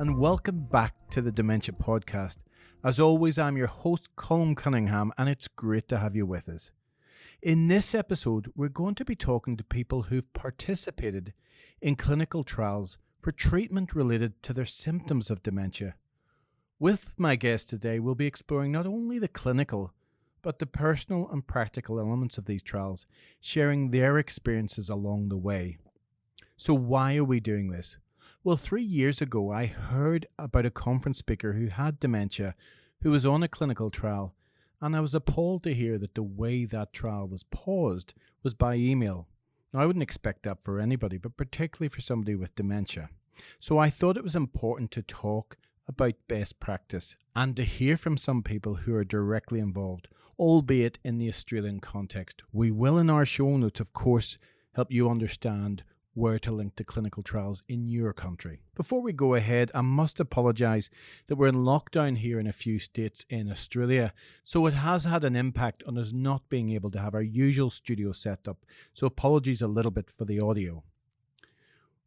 and welcome back to the Dementia Podcast. As always, I'm your host, Colm Cunningham, and it's great to have you with us. In this episode, we're going to be talking to people who've participated in clinical trials for treatment related to their symptoms of dementia. With my guest today, we'll be exploring not only the clinical, but the personal and practical elements of these trials, sharing their experiences along the way. So, why are we doing this? Well, three years ago, I heard about a conference speaker who had dementia who was on a clinical trial, and I was appalled to hear that the way that trial was paused was by email. Now, I wouldn't expect that for anybody, but particularly for somebody with dementia. So, I thought it was important to talk about best practice and to hear from some people who are directly involved, albeit in the Australian context. We will, in our show notes, of course, help you understand where to link to clinical trials in your country. Before we go ahead, I must apologise that we're in lockdown here in a few states in Australia, so it has had an impact on us not being able to have our usual studio set up, so apologies a little bit for the audio.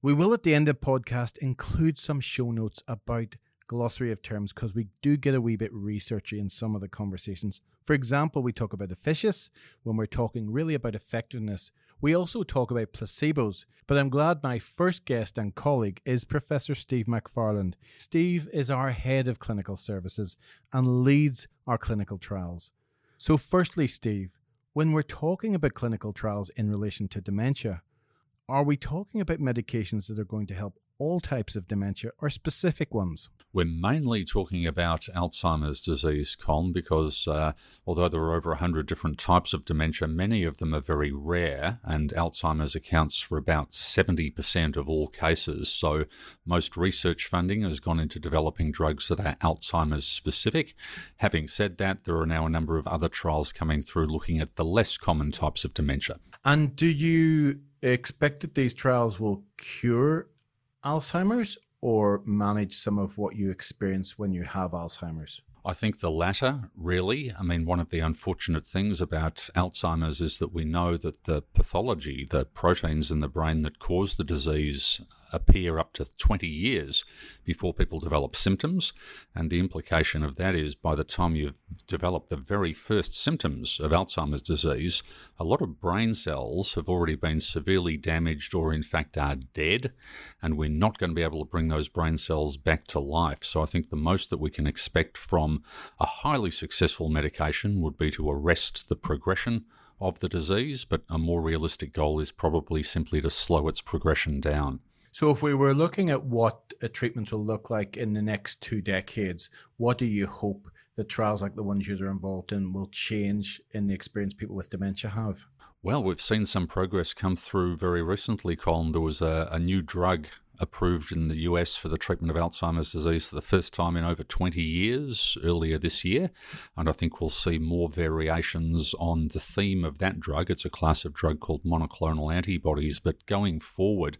We will at the end of podcast include some show notes about glossary of terms because we do get a wee bit researchy in some of the conversations. For example, we talk about efficacious when we're talking really about effectiveness we also talk about placebos, but I'm glad my first guest and colleague is Professor Steve Macfarlane. Steve is our head of clinical services and leads our clinical trials. So, firstly, Steve, when we're talking about clinical trials in relation to dementia, are we talking about medications that are going to help all types of dementia or specific ones? We're mainly talking about Alzheimer's disease, Colm, because uh, although there are over 100 different types of dementia, many of them are very rare, and Alzheimer's accounts for about 70% of all cases. So most research funding has gone into developing drugs that are Alzheimer's specific. Having said that, there are now a number of other trials coming through looking at the less common types of dementia. And do you expect that these trials will cure Alzheimer's or manage some of what you experience when you have Alzheimer's? I think the latter, really. I mean, one of the unfortunate things about Alzheimer's is that we know that the pathology, the proteins in the brain that cause the disease, appear up to 20 years before people develop symptoms. And the implication of that is by the time you've developed the very first symptoms of Alzheimer's disease, a lot of brain cells have already been severely damaged or, in fact, are dead. And we're not going to be able to bring those brain cells back to life. So I think the most that we can expect from a highly successful medication would be to arrest the progression of the disease, but a more realistic goal is probably simply to slow its progression down. So, if we were looking at what a treatment will look like in the next two decades, what do you hope that trials like the ones you're involved in will change in the experience people with dementia have? Well, we've seen some progress come through very recently, Colin. There was a, a new drug approved in the US for the treatment of Alzheimer's disease for the first time in over 20 years earlier this year. And I think we'll see more variations on the theme of that drug. It's a class of drug called monoclonal antibodies. But going forward,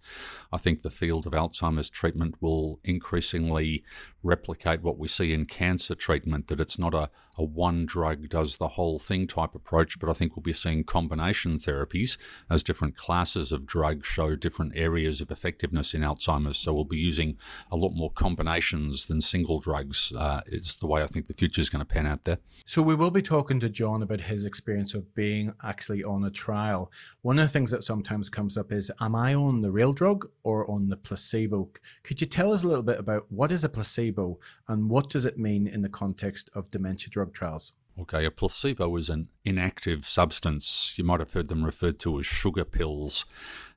I think the field of Alzheimer's treatment will increasingly replicate what we see in cancer treatment, that it's not a, a one drug does the whole thing type approach, but I think we'll be seeing combination therapies as different classes of drugs show different areas of effectiveness in Alzheimer's. So we'll be using a lot more combinations than single drugs. Uh, it's the way I think the future is going to pan out there. So we will be talking to John about his experience of being actually on a trial. One of the things that sometimes comes up is, am I on the real drug or on the placebo? Could you tell us a little bit about what is a placebo and what does it mean in the context of dementia drug trials? Okay, a placebo is an inactive substance. You might have heard them referred to as sugar pills.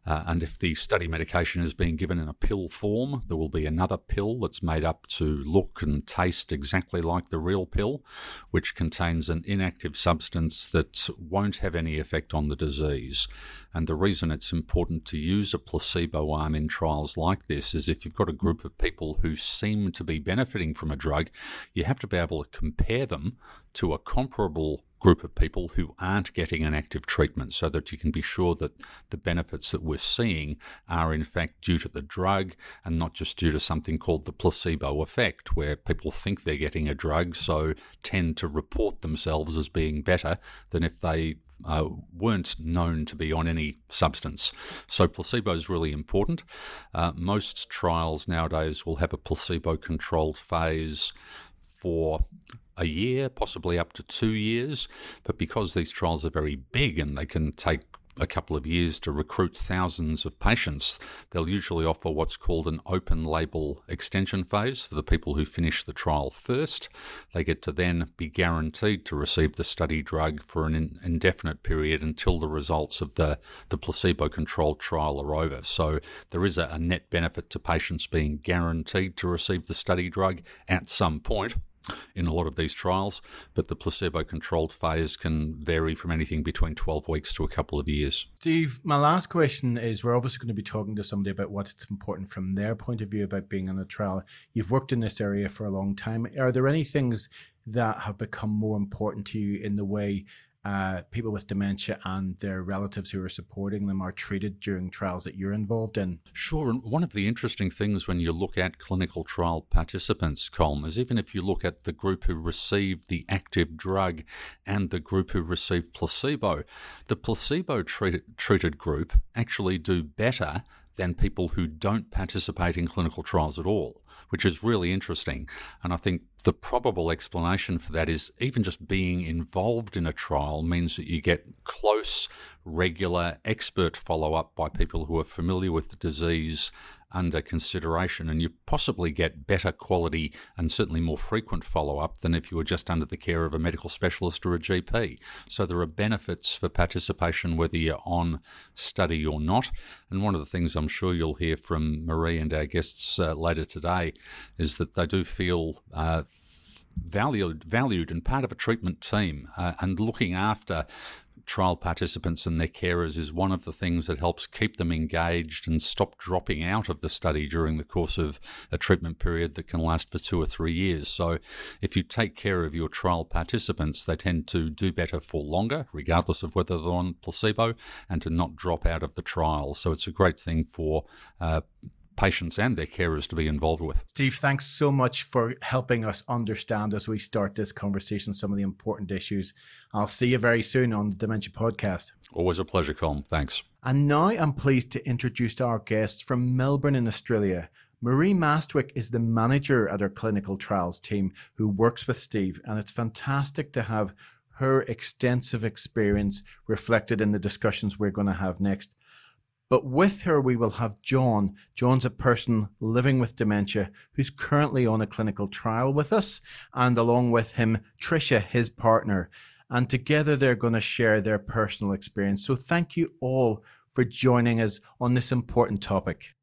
Uh, and if the study medication is being given in a pill form, there will be another pill that's made up to look and taste exactly like the real pill, which contains an inactive substance that won't have any effect on the disease. And the reason it's important to use a placebo arm in trials like this is if you've got a group of people who seem to be benefiting from a drug, you have to be able to compare them to a comparable group of people who aren't getting an active treatment so that you can be sure that the benefits that we're seeing are in fact due to the drug and not just due to something called the placebo effect, where people think they're getting a drug, so tend to report themselves as being better than if they uh, weren't known to be on any substance. So, placebo is really important. Uh, most trials nowadays will have a placebo controlled phase for a year, possibly up to two years. But because these trials are very big and they can take a couple of years to recruit thousands of patients, they'll usually offer what's called an open label extension phase for the people who finish the trial first. They get to then be guaranteed to receive the study drug for an indefinite period until the results of the, the placebo controlled trial are over. So there is a, a net benefit to patients being guaranteed to receive the study drug at some point in a lot of these trials, but the placebo controlled phase can vary from anything between 12 weeks to a couple of years. Steve, my last question is we're obviously going to be talking to somebody about what's important from their point of view about being on a trial. You've worked in this area for a long time. Are there any things that have become more important to you in the way uh, people with dementia and their relatives who are supporting them are treated during trials that you're involved in? Sure. And one of the interesting things when you look at clinical trial participants, Colm, is even if you look at the group who received the active drug and the group who received placebo, the placebo treated, treated group actually do better than people who don't participate in clinical trials at all which is really interesting. And I think the probable explanation for that is even just being involved in a trial means that you get close, regular, expert follow up by people who are familiar with the disease under consideration, and you possibly get better quality and certainly more frequent follow up than if you were just under the care of a medical specialist or a GP. So there are benefits for participation whether you're on study or not. And one of the things I'm sure you'll hear from Maree and our guests uh, later today is that they do feel. Uh, valued, valued and part of a treatment team, uh, and looking after trial participants and their carers is one of the things that helps keep them engaged and stop dropping out of the study during the course of a treatment period that can last for two or three years. So, if you take care of your trial participants, they tend to do better for longer, regardless of whether they're on placebo, and to not drop out of the trial. So, it's a great thing for uh, patients and their carers to be involved with. Steve, thanks so much for helping us understand as we start this conversation some of the important issues. I'll see you very soon on the Dementia Podcast. Always a pleasure, Colm. Thanks. And now I'm pleased to introduce our guests from Melbourne in Australia. Maree Mastwyk is the manager at our clinical trials team who works with Steve, and it's fantastic to have her extensive experience reflected in the discussions we're going to have next. But with her, we will have John. John's a person living with dementia who's currently on a clinical trial with us, and along with him, Tricia, his partner. And together they're going to share their personal experience. So thank you all for joining us on this important topic.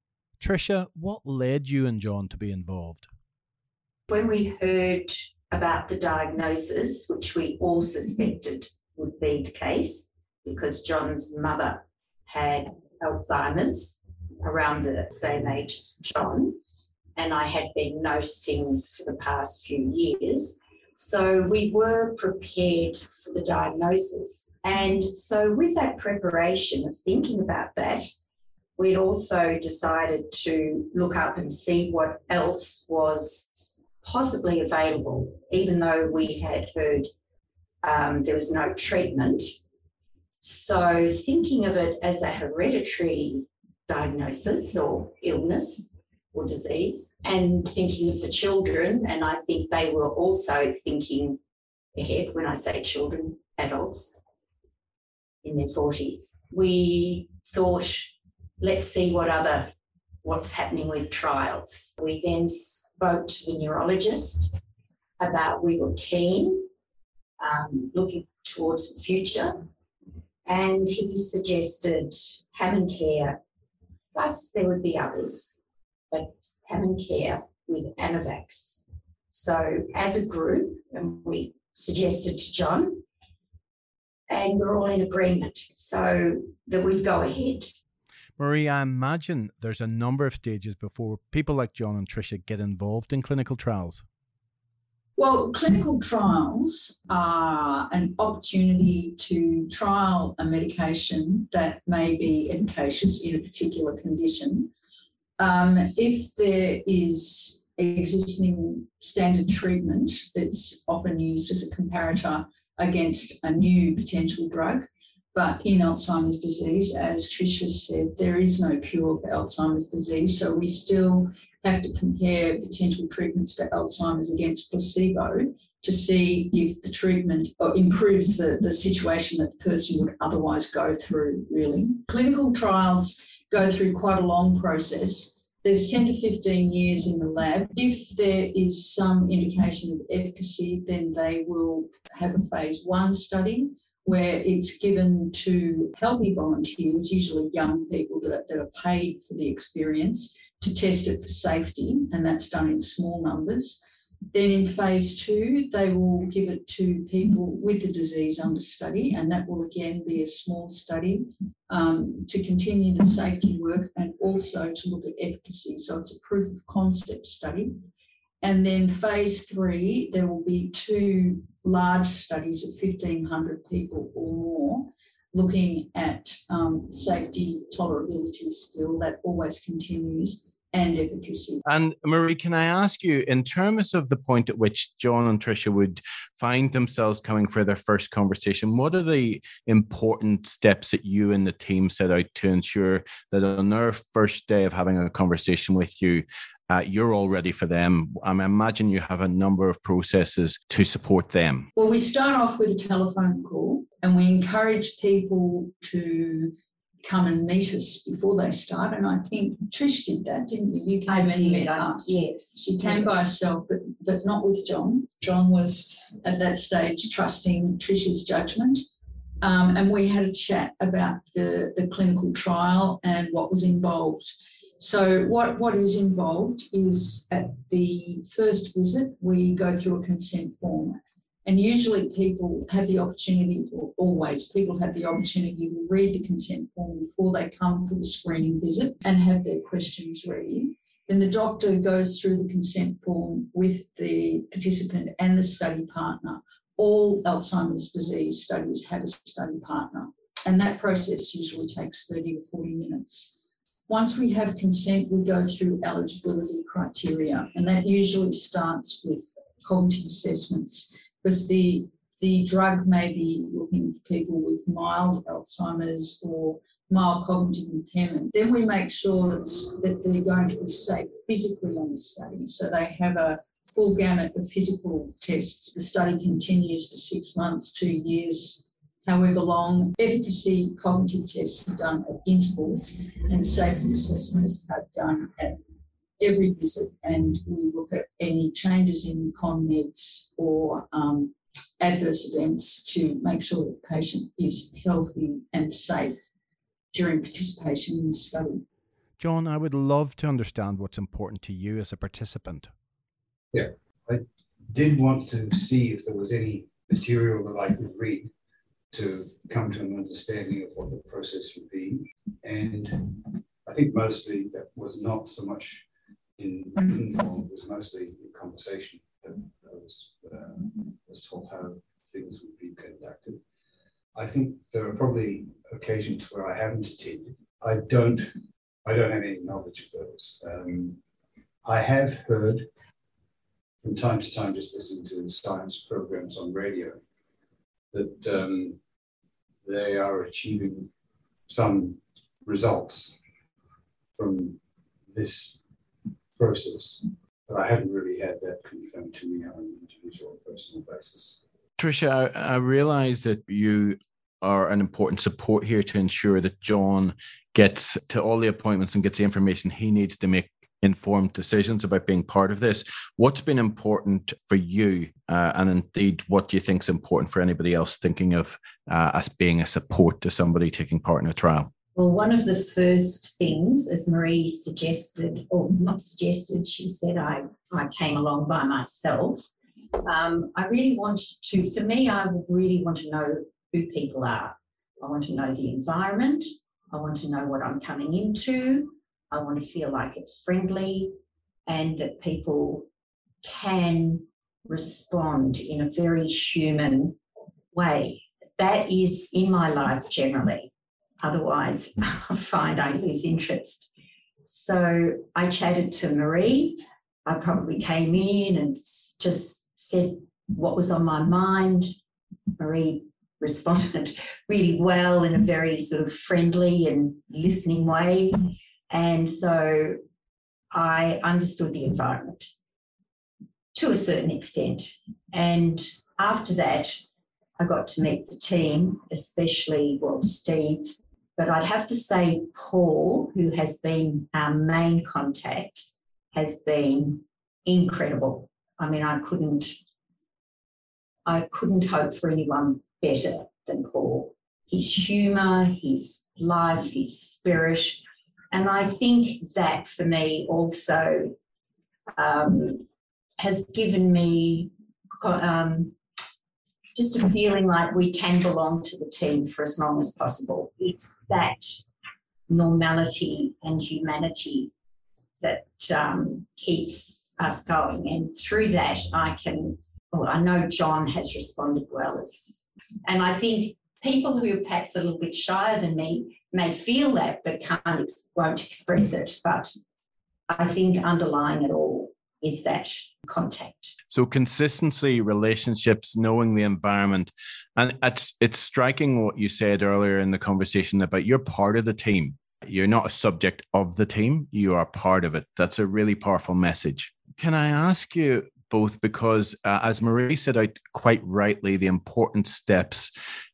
Tricia, what led you and John to be involved? When we heard about the diagnosis, which we all suspected would be the case, because John's mother had Alzheimer's around the same age as John, and I had been noticing for the past few years. So we were prepared for the diagnosis. And so, with that preparation of thinking about that, we'd also decided to look up and see what else was possibly available, even though we had heard um, there was no treatment. So, thinking of it as a hereditary diagnosis or illness or disease, and thinking of the children, and I think they were also thinking ahead when I say children, adults in their 40s. We thought, let's see what other what's happening with trials. We then spoke to the neurologist about we were keen, um, looking towards the future and he suggested HammondCare, plus there would be others, but HammondCare with Anavex. So as a group, and we suggested to John, and we're all in agreement, so that we'd go ahead. Maree, I imagine there's a number of stages before people like John and Tricia get involved in clinical trials. Well, clinical trials are an opportunity to trial a medication that may be efficacious in a particular condition. Um, if there is existing standard treatment it's often used as a comparator against a new potential drug, but in Alzheimer's disease, as Trish has said, there is no cure for Alzheimer's disease. So we still have to compare potential treatments for Alzheimer's against placebo to see if the treatment uh, improves the, the situation that the person would otherwise go through, really. Clinical trials go through quite a long process. There's 10 to 15 years in the lab. If there is some indication of efficacy, then they will have a phase one study where it's given to healthy volunteers, usually young people that are, that are paid for the experience, to test it for safety, and that's done in small numbers. Then in phase two, they will give it to people with the disease under study, and that will again be a small study um, to continue the safety work and also to look at efficacy. So it's a proof of concept study. And then phase three, there will be two large studies of 1,500 people or more looking at um, safety, tolerability still, that always continues, and efficacy. And Maree, can I ask you, in terms of the point at which John and Tricia would find themselves coming for their first conversation, what are the important steps that you and the team set out to ensure that on their first day of having a conversation with you, uh, you're all ready for them. I imagine you have a number of processes to support them. Well, we start off with a telephone call and we encourage people to come and meet us before they start. And I think Trish did that, didn't you? You came and met us. Yes. She came yes. by herself, but, but not with John. John was at that stage trusting Trish's judgment. Um, and we had a chat about the, the clinical trial and what was involved. So what, what is involved is at the first visit, we go through a consent form. And usually people have the opportunity, or always people have the opportunity to read the consent form before they come for the screening visit and have their questions ready. Then the doctor goes through the consent form with the participant and the study partner. All Alzheimer's disease studies have a study partner, and that process usually takes 30 or 40 minutes. Once we have consent, we go through eligibility criteria, and that usually starts with cognitive assessments because the the drug may be looking for people with mild Alzheimer's or mild cognitive impairment. Then we make sure that, that they're going to be safe physically on the study. So they have a full gamut of physical tests. The study continues for six months, two years, however long. Efficacy cognitive tests are done at intervals, and safety assessments are done at every visit. And we look at any changes in con meds or um, adverse events to make sure that the patient is healthy and safe during participation in the study. John, I would love to understand what's important to you as a participant. Yeah, I did want to see if there was any material that I could read to come to an understanding of what the process would be. And I think mostly that was not so much in written form, it was mostly in conversation that I was, uh, was told how things would be conducted. I think there are probably occasions where I haven't attended. I don't, I don't have any knowledge of those. Um, I have heard from time to time, just listening to science programs on radio, that um, they are achieving some results from this process. But I haven't really had that confirmed to me on an individual personal basis. Tricia, I, I realize that you are an important support here to ensure that John gets to all the appointments and gets the information he needs to make informed decisions about being part of this. What's been important for you, uh, and indeed, what do you think is important for anybody else thinking of uh, as being a support to somebody taking part in a trial? Well, one of the first things, as Maree suggested, or not suggested, she said I, I came along by myself. Um, I really want to, for me, I really want to know who people are. I want to know the environment. I want to know what I'm coming into. I want to feel like it's friendly and that people can respond in a very human way. That is in my life generally. Otherwise, I find I lose interest. So I chatted to Maree. I probably came in and just said what was on my mind. Maree responded really well in a very sort of friendly and listening way. And so I understood the environment to a certain extent. And after that, I got to meet the team, especially, well, Steve. But I'd have to say, Paul, who has been our main contact, has been incredible. I mean, I couldn't, I couldn't hope for anyone better than Paul. His humour, his life, his spirit. And I think that for me also um, has given me um, just a feeling like we can belong to the team for as long as possible. It's that normality and humanity that um, keeps us going. And through that, I can, well, I know John has responded well as, and I think people who are perhaps a little bit shyer than me may feel that but can't, won't express it. But I think underlying it all is that contact. So consistency, relationships, knowing the environment, and it's it's striking what you said earlier in the conversation about you're part of the team. You're not a subject of the team. You are part of it. That's a really powerful message. Can I ask you both because, uh, as Maree said out quite rightly, the important steps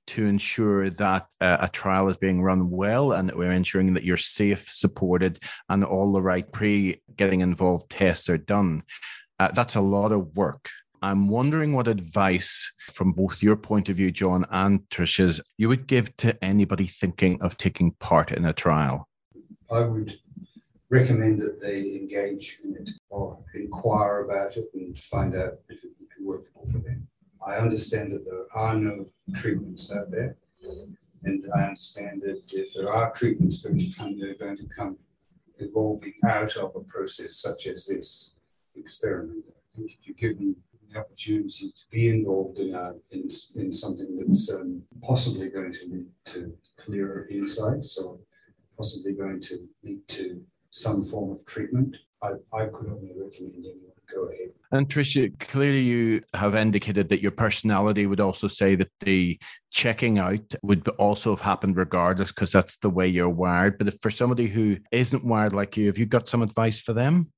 to ensure that uh, a trial is being run well and that we're ensuring that you're safe, supported, and all the right pre getting involved tests are done. Uh, that's a lot of work. I'm wondering what advice, from both your point of view, John, and Tricia's, you would give to anybody thinking of taking part in a trial. I would recommend that they engage in it or inquire about it and find out if it would be workable for them. I understand that there are no treatments out there, and I understand that if there are treatments going to come, they're going to come evolving out of a process such as this experiment. I think if you give them the opportunity to be involved in, a, in, in something that's um, possibly going to lead to clearer insights or possibly going to lead to some form of treatment, I, I could only recommend anyone go ahead. And Tricia, clearly you have indicated that your personality would also say that the checking out would also have happened regardless, because that's the way you're wired. But if for somebody who isn't wired like you, have you got some advice for them?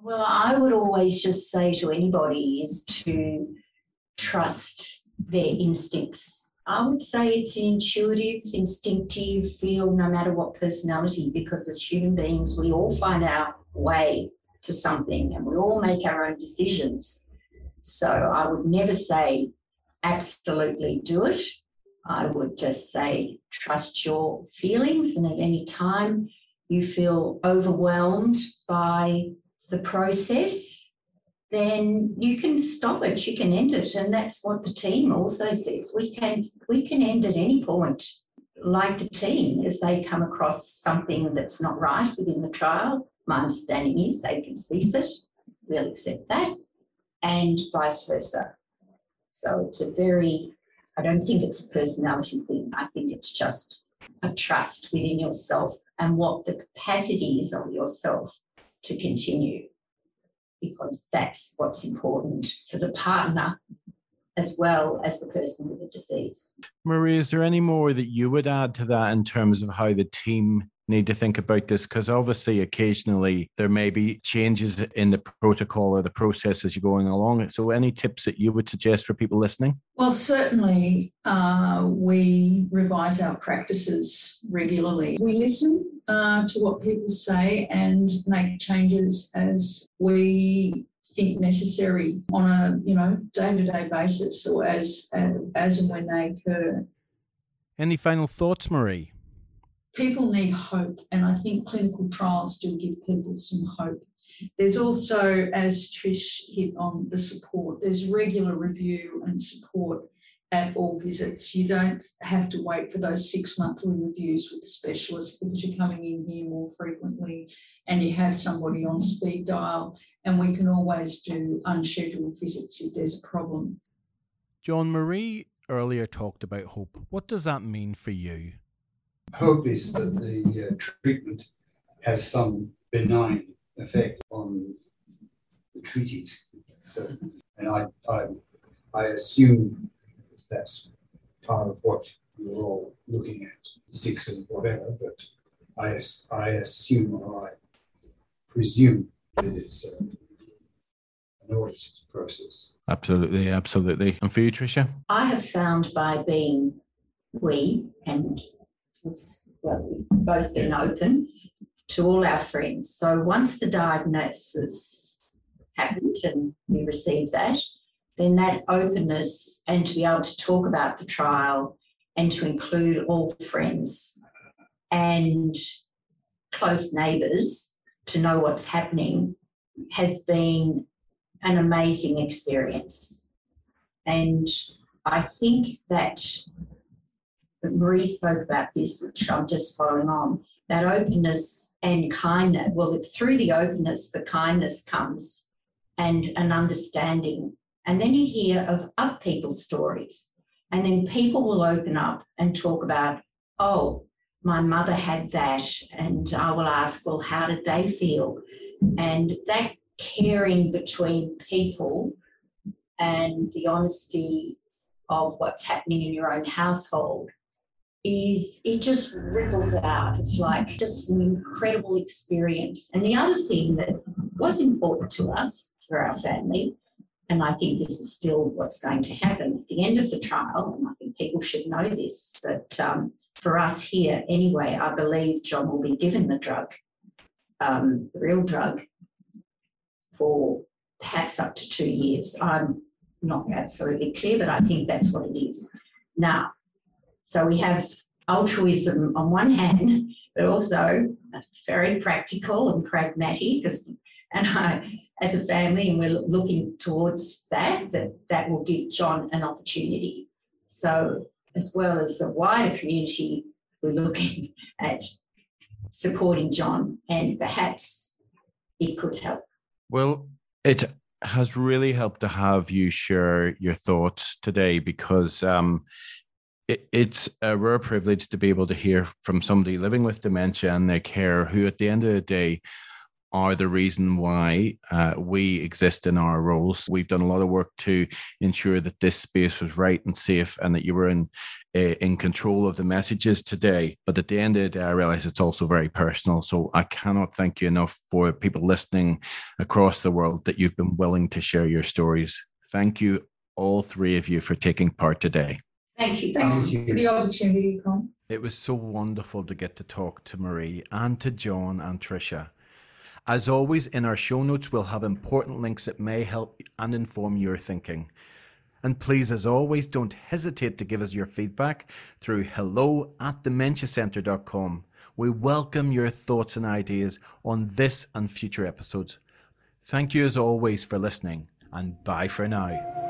Well, I would always just say to anybody is to trust their instincts I would say it's intuitive, instinctive feel no matter what personality, because as human beings, we all find our way to something and we all make our own decisions. So I would never say absolutely do it. I would just say trust your feelings, and at any time you feel overwhelmed by the process, then you can stop it, you can end it. And that's what the team also says. We can we can end at any point, like the team, if they come across something that's not right within the trial. My understanding is they can cease it, we'll accept that, and vice versa. So it's a very I don't think it's a personality thing. I think it's just a trust within yourself and what the capacity is of yourself to continue because that's what's important for the partner as well as the person with the disease. Maree, is there any more that you would add to that in terms of how the team need to think about this because obviously occasionally there may be changes in the protocol or the process as you're going along. So, any tips that you would suggest for people listening? Well, certainly uh, we revise our practices regularly. We listen uh, to what people say and make changes as we think necessary on a you know day to day basis or as as and when they occur. Any final thoughts, Maree? people need hope, and I think clinical trials do give people some hope. There's also, as Trish hit on, the support. There's regular review and support at all visits. You don't have to wait for those six monthly reviews with the specialist because you're coming in here more frequently and you have somebody on speed dial. And we can always do unscheduled visits if there's a problem. John Maree earlier talked about hope. What does that mean for you? Hope is that the uh, treatment has some benign effect on the treated. So, and I, I, I assume that's part of what you're all looking at, sticks and whatever, but I, I assume or I presume that it's uh, an audited process. Absolutely, absolutely. And for you, Tricia? I have found by being we and it's, well, we've both been open to all our friends. So once the diagnosis happened and we received that, then that openness and to be able to talk about the trial and to include all friends and close neighbours to know what's happening has been an amazing experience. And I think that Maree spoke about this, which I'm just following on, that openness and kindness. Well, through the openness, the kindness comes and an understanding. And then you hear of other people's stories. And then people will open up and talk about, oh, my mother had that. And I will ask, well, how did they feel? And that caring between people and the honesty of what's happening in your own household is it just ripples out. It's like just an incredible experience. And the other thing that was important to us for our family, and I think this is still what's going to happen at the end of the trial, and I think people should know this, that um, for us here anyway, I believe John will be given the drug, um, the real drug, for perhaps up to two years. I'm not absolutely clear, but I think that's what it is. Now, so we have altruism on one hand, but also it's very practical and pragmatic and I as a family and we're looking towards that, that that will give John an opportunity. So as well as the wider community, we're looking at supporting John and perhaps it could help. Well, it has really helped to have you share your thoughts today because um, it, it's a rare privilege to be able to hear from somebody living with dementia and their care who, at the end of the day, are the reason why uh, we exist in our roles. We've done a lot of work to ensure that this space was right and safe, and that you were in uh, in control of the messages today. But at the end of the day, I realize it's also very personal. So I cannot thank you enough for people listening across the world that you've been willing to share your stories. Thank you, all three of you, for taking part today. Thank you. Thanks Thank you. for the opportunity, Con. It was so wonderful to get to talk to Maree and to John and Tricia. As always, in our show notes, we'll have important links that may help and inform your thinking. And please, as always, don't hesitate to give us your feedback through hello at dementiacentre.com. We welcome your thoughts and ideas on this and future episodes. Thank you as always for listening, and bye for now.